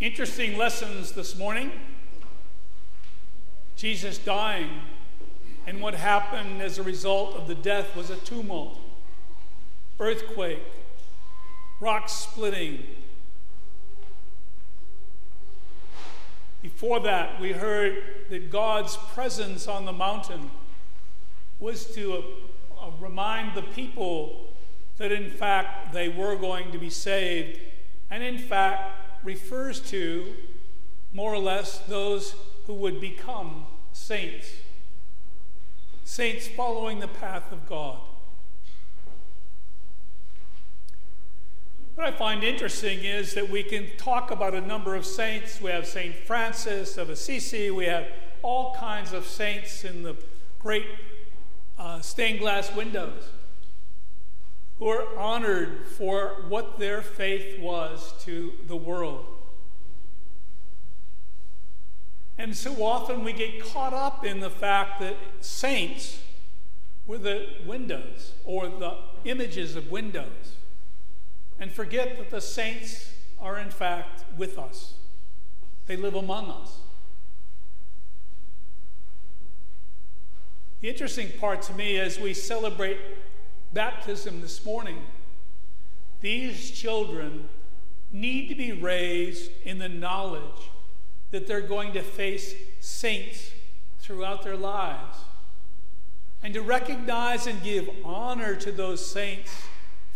Interesting lessons this morning. Jesus dying, and what happened as a result of the death was a tumult, earthquake, rock splitting. Before that, we heard that God's presence on the mountain was to uh, uh, remind the people that in fact they were going to be saved, and in fact refers to more or less those who would become saints. Saints following the path of God. What I find interesting is that we can talk about a number of saints. We have St. Francis of Assisi, we have all kinds of saints in the great uh, stained glass windows who are honored for what their faith was to the world. And so often we get caught up in the fact that saints were the windows or the images of windows and forget that the saints are in fact with us, they live among us. The interesting part to me as we celebrate baptism this morning, these children need to be raised in the knowledge that they're going to face saints throughout their lives. And to recognize and give honor to those saints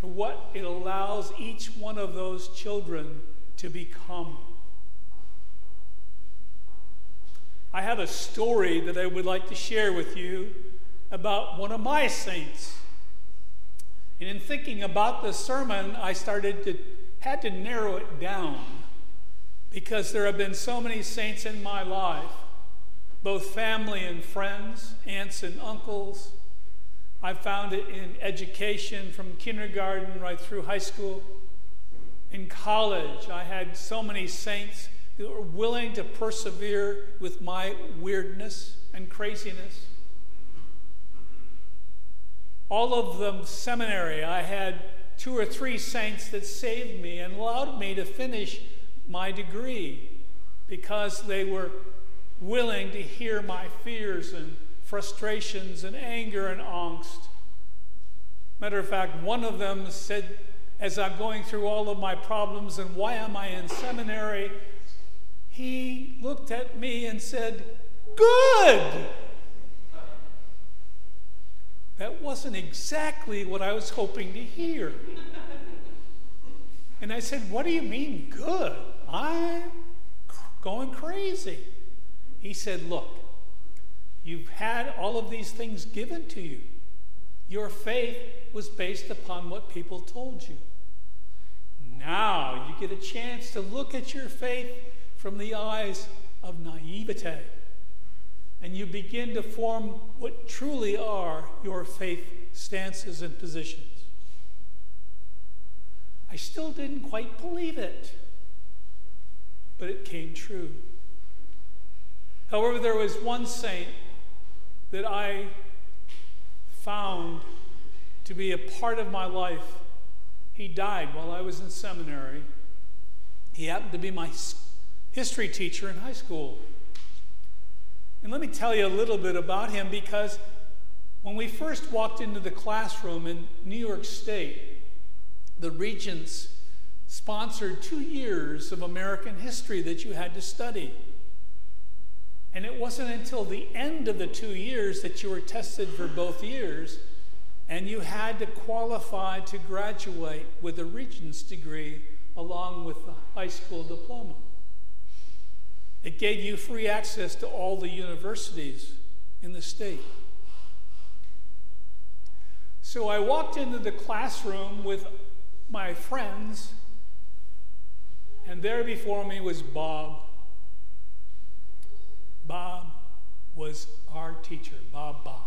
for what it allows each one of those children to become. I have a story that I would like to share with you about one of my saints. And in thinking about this sermon, I started to had to narrow it down because there have been so many saints in my life, both family and friends, aunts and uncles. I found it in education from kindergarten right through high school. In college, I had so many saints who were willing to persevere with my weirdness and craziness. All of them seminary, I had two or three saints that saved me and allowed me to finish my degree because they were willing to hear my fears and frustrations and anger and angst. Matter of fact, one of them said, as I'm going through all of my problems and why am I in seminary, he looked at me and said, Good! That wasn't exactly what I was hoping to hear. And I said, What do you mean, good? I'm going crazy. He said, Look, you've had all of these things given to you. Your faith was based upon what people told you. Now you get a chance to look at your faith from the eyes of naivete. And you begin to form what truly are your faith stances and positions. I still didn't quite believe it but it came true. However, there was one saint that I found to be a part of my life. He died while I was in seminary. He happened to be my history teacher in high school. And let me tell you a little bit about him because when we first walked into the classroom in New York State, the regents sponsored two years of American history that you had to study. And it wasn't until the end of the two years that you were tested for both years, and you had to qualify to graduate with a regent's degree along with the high school diploma. It gave you free access to all the universities in the state. So I walked into the classroom with my friends and there before me was Bob. Bob was our teacher, Bob Bosch.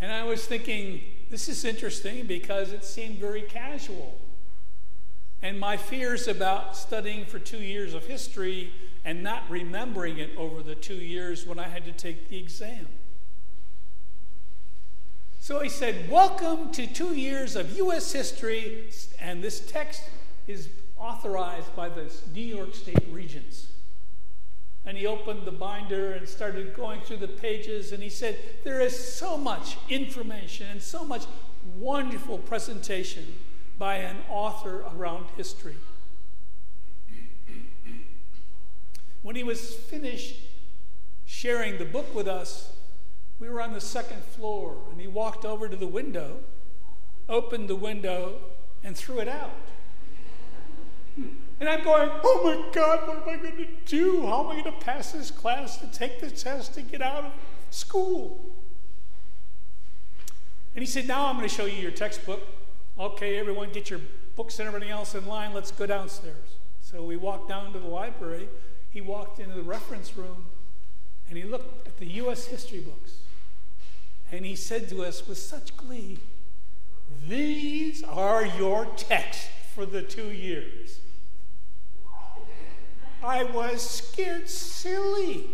And I was thinking, this is interesting because it seemed very casual. And my fears about studying for two years of history and not remembering it over the two years when I had to take the exam. So he said, Welcome to two years of U.S. history, and this text is authorized by the New York State Regents. And he opened the binder and started going through the pages, and he said, There is so much information and so much wonderful presentation by an author around history. When he was finished sharing the book with us, we were on the second floor, and he walked over to the window, opened the window, and threw it out. And I'm going, oh my God, what am I going to do? How am I going to pass this class to take the test to get out of school? And he said, Now I'm going to show you your textbook. Okay, everyone, get your books and everything else in line. Let's go downstairs. So we walked down to the library. He walked into the reference room and he looked at the U.S. history books. And he said to us with such glee, These are your texts for the two years. I was scared silly.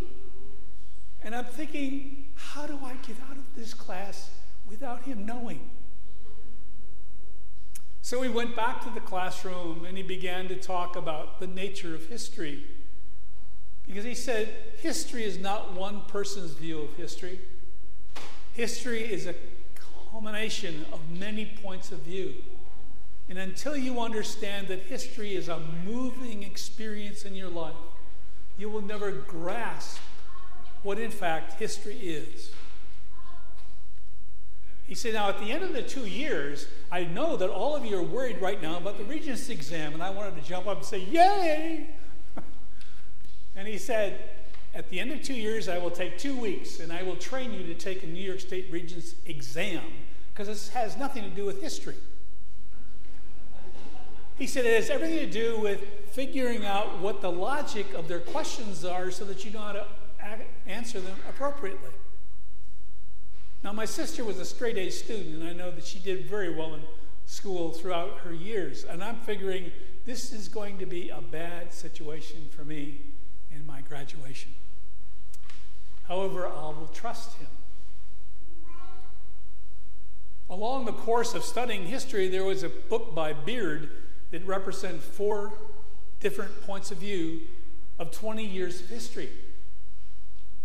And I'm thinking, how do I get out of this class without him knowing? So he went back to the classroom and he began to talk about the nature of history. Because he said, history is not one person's view of history, history is a culmination of many points of view. And until you understand that history is a moving experience in your life, you will never grasp what, in fact, history is. He said, Now, at the end of the two years, I know that all of you are worried right now about the Regents exam. And I wanted to jump up and say, Yay! and he said, At the end of two years, I will take two weeks and I will train you to take a New York State Regents exam because this has nothing to do with history. He said it has everything to do with figuring out what the logic of their questions are so that you know how to answer them appropriately. Now, my sister was a straight A student, and I know that she did very well in school throughout her years. And I'm figuring this is going to be a bad situation for me in my graduation. However, I will trust him. Along the course of studying history, there was a book by Beard that represented four different points of view of 20 years of history.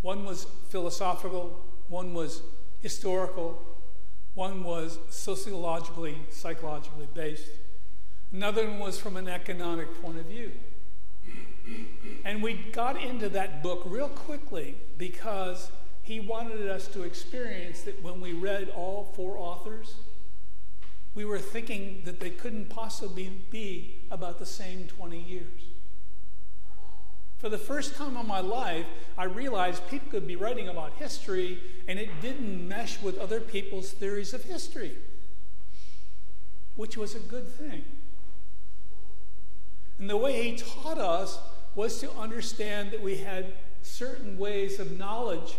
One was philosophical, one was historical, one was sociologically, psychologically based, another one was from an economic point of view. And we got into that book real quickly because he wanted us to experience that when we read all four authors, we were thinking that they couldn't possibly be about the same 20 years. For the first time in my life, I realized people could be writing about history and it didn't mesh with other people's theories of history, which was a good thing. And the way he taught us was to understand that we had certain ways of knowledge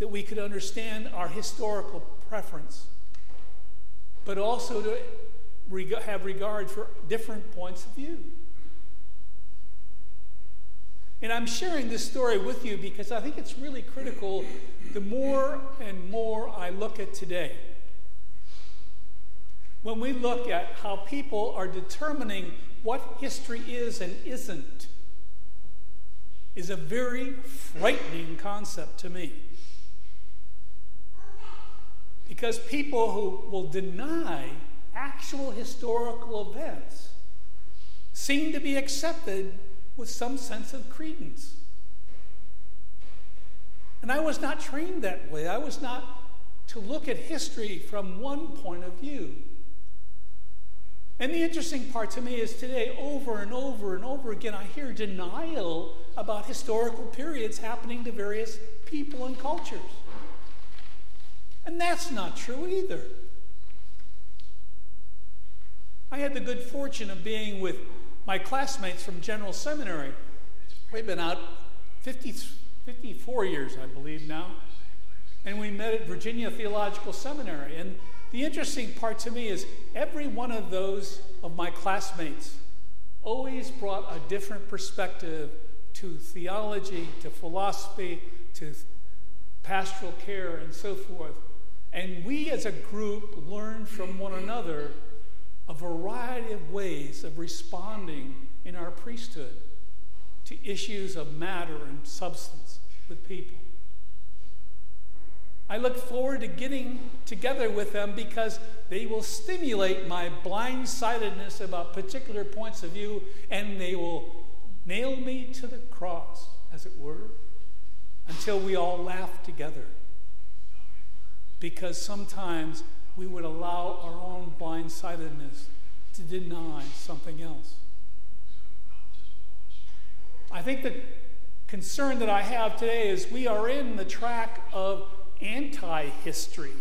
that we could understand our historical preference but also to have regard for different points of view. And I'm sharing this story with you because I think it's really critical the more and more I look at today. When we look at how people are determining what history is and isn't, is a very frightening concept to me. Because people who will deny actual historical events seem to be accepted with some sense of credence. And I was not trained that way. I was not to look at history from one point of view. And the interesting part to me is today, over and over and over again, I hear denial about historical periods happening to various people and cultures. And that's not true either. I had the good fortune of being with my classmates from General Seminary. We've been out 50, 54 years, I believe, now. And we met at Virginia Theological Seminary. And the interesting part to me is every one of those of my classmates always brought a different perspective to theology, to philosophy, to pastoral care, and so forth. And we as a group learned from one another a variety of ways of responding in our priesthood to issues of matter and substance with people. I look forward to getting together with them because they will stimulate my blindsidedness about particular points of view and they will nail me to the cross, as it were, until we all laugh together. Because sometimes we would allow our own blindsidedness to deny something else. I think the concern that I have today is we are in the track of anti history.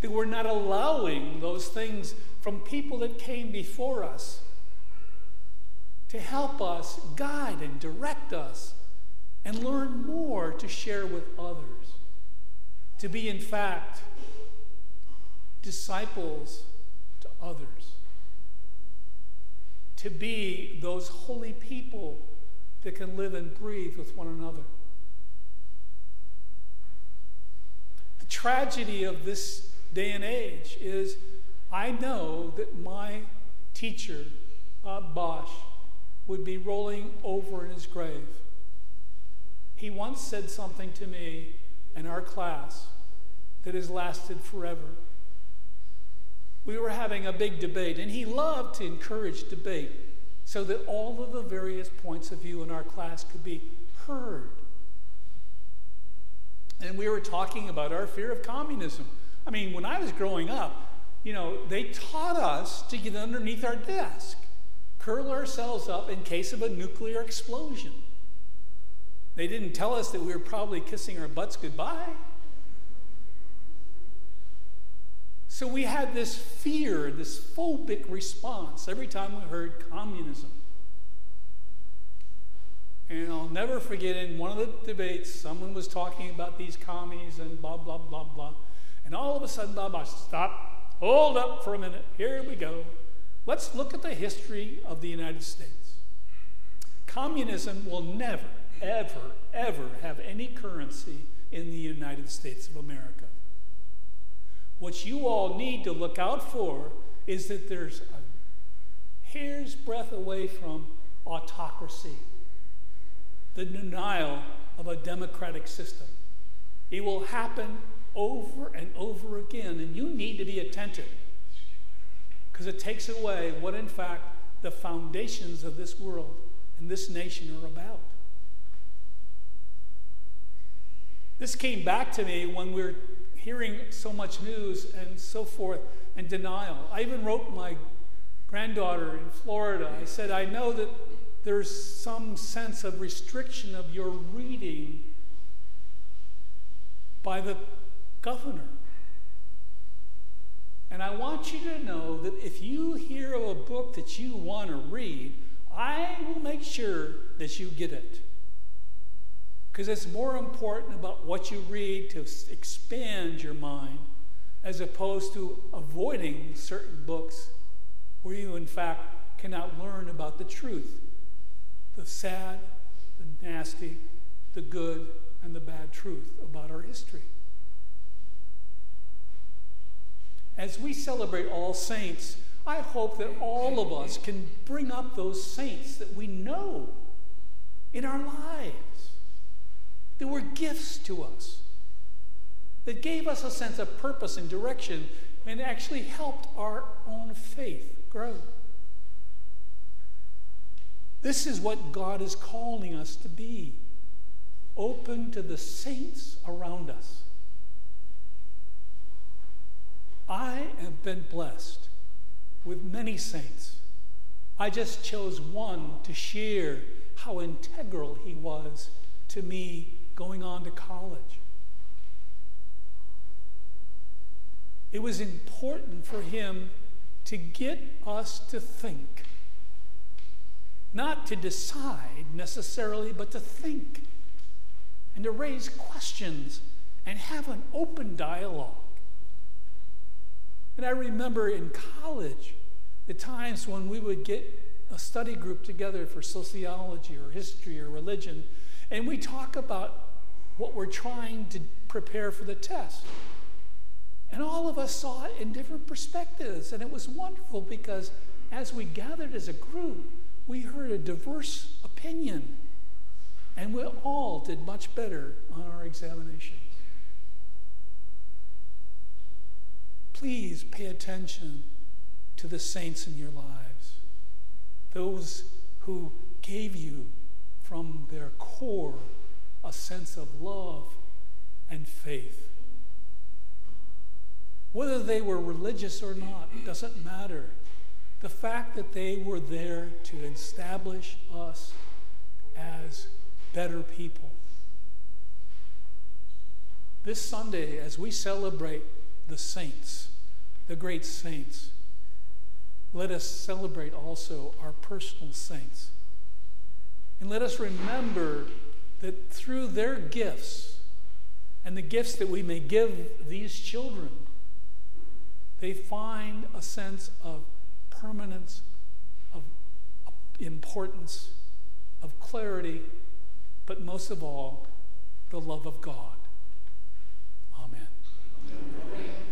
That we're not allowing those things from people that came before us to help us, guide and direct us, and learn more to share with others. To be, in fact, disciples to others. To be those holy people that can live and breathe with one another. The tragedy of this day and age is I know that my teacher, Bob Bosch, would be rolling over in his grave. He once said something to me in our class that has lasted forever. We were having a big debate, and he loved to encourage debate so that all of the various points of view in our class could be heard and we were talking about our fear of communism. I mean, when I was growing up, you know, they taught us to get underneath our desk, curl ourselves up in case of a nuclear explosion. They didn't tell us that we were probably kissing our butts goodbye. So we had this fear, this phobic response every time we heard communism. And I'll never forget in one of the debates, someone was talking about these commies and blah, blah, blah, blah. And all of a sudden, blah, blah, stop, hold up for a minute. Here we go. Let's look at the history of the United States. Communism will never, ever, ever have any currency in the United States of America. What you all need to look out for is that there's a hair's breadth away from autocracy the denial of a democratic system. It will happen over and over again, and you need to be attentive because it takes away what, in fact, the foundations of this world and this nation are about. This came back to me when we were hearing so much news and so forth and denial. I even wrote my granddaughter in Florida. I said, I know that there's some sense of restriction of your reading by the governor. And I want you to know that if you hear of a book that you want to read, I will make sure that you get it. Because it's more important about what you read to expand your mind as opposed to avoiding certain books where you, in fact, cannot learn about the truth the sad, the nasty, the good, and the bad truth about our history. As we celebrate All Saints, I hope that all of us can bring up those saints that we know in our lives, that were gifts to us, that gave us a sense of purpose and direction, and actually helped our own faith grow. This is what God is calling us to be open to the saints around us. I have been blessed with many saints. I just chose one to share how integral he was to me going on to college. It was important for him to get us to think not to decide necessarily, but to think and to raise questions and have an open dialogue. And I remember in college the times when we would get a study group together for sociology or history or religion, and we talk about what we're trying to prepare for the test. And all of us saw it in different perspectives. And it was wonderful because as we gathered as a group, we heard a diverse opinion. And we all did much better on our examinations. Please pay attention to the saints in your lives, those who gave you from their core a sense of love and faith. Whether they were religious or not doesn't matter. The fact that they were there to establish us as better people. This Sunday, as we celebrate the saints, the great saints, let us celebrate also our personal saints. And let us remember that through their gifts and the gifts that we may give these children, they find a sense of permanence, of importance, of clarity, but most of all, the love of God. Amen. Amen.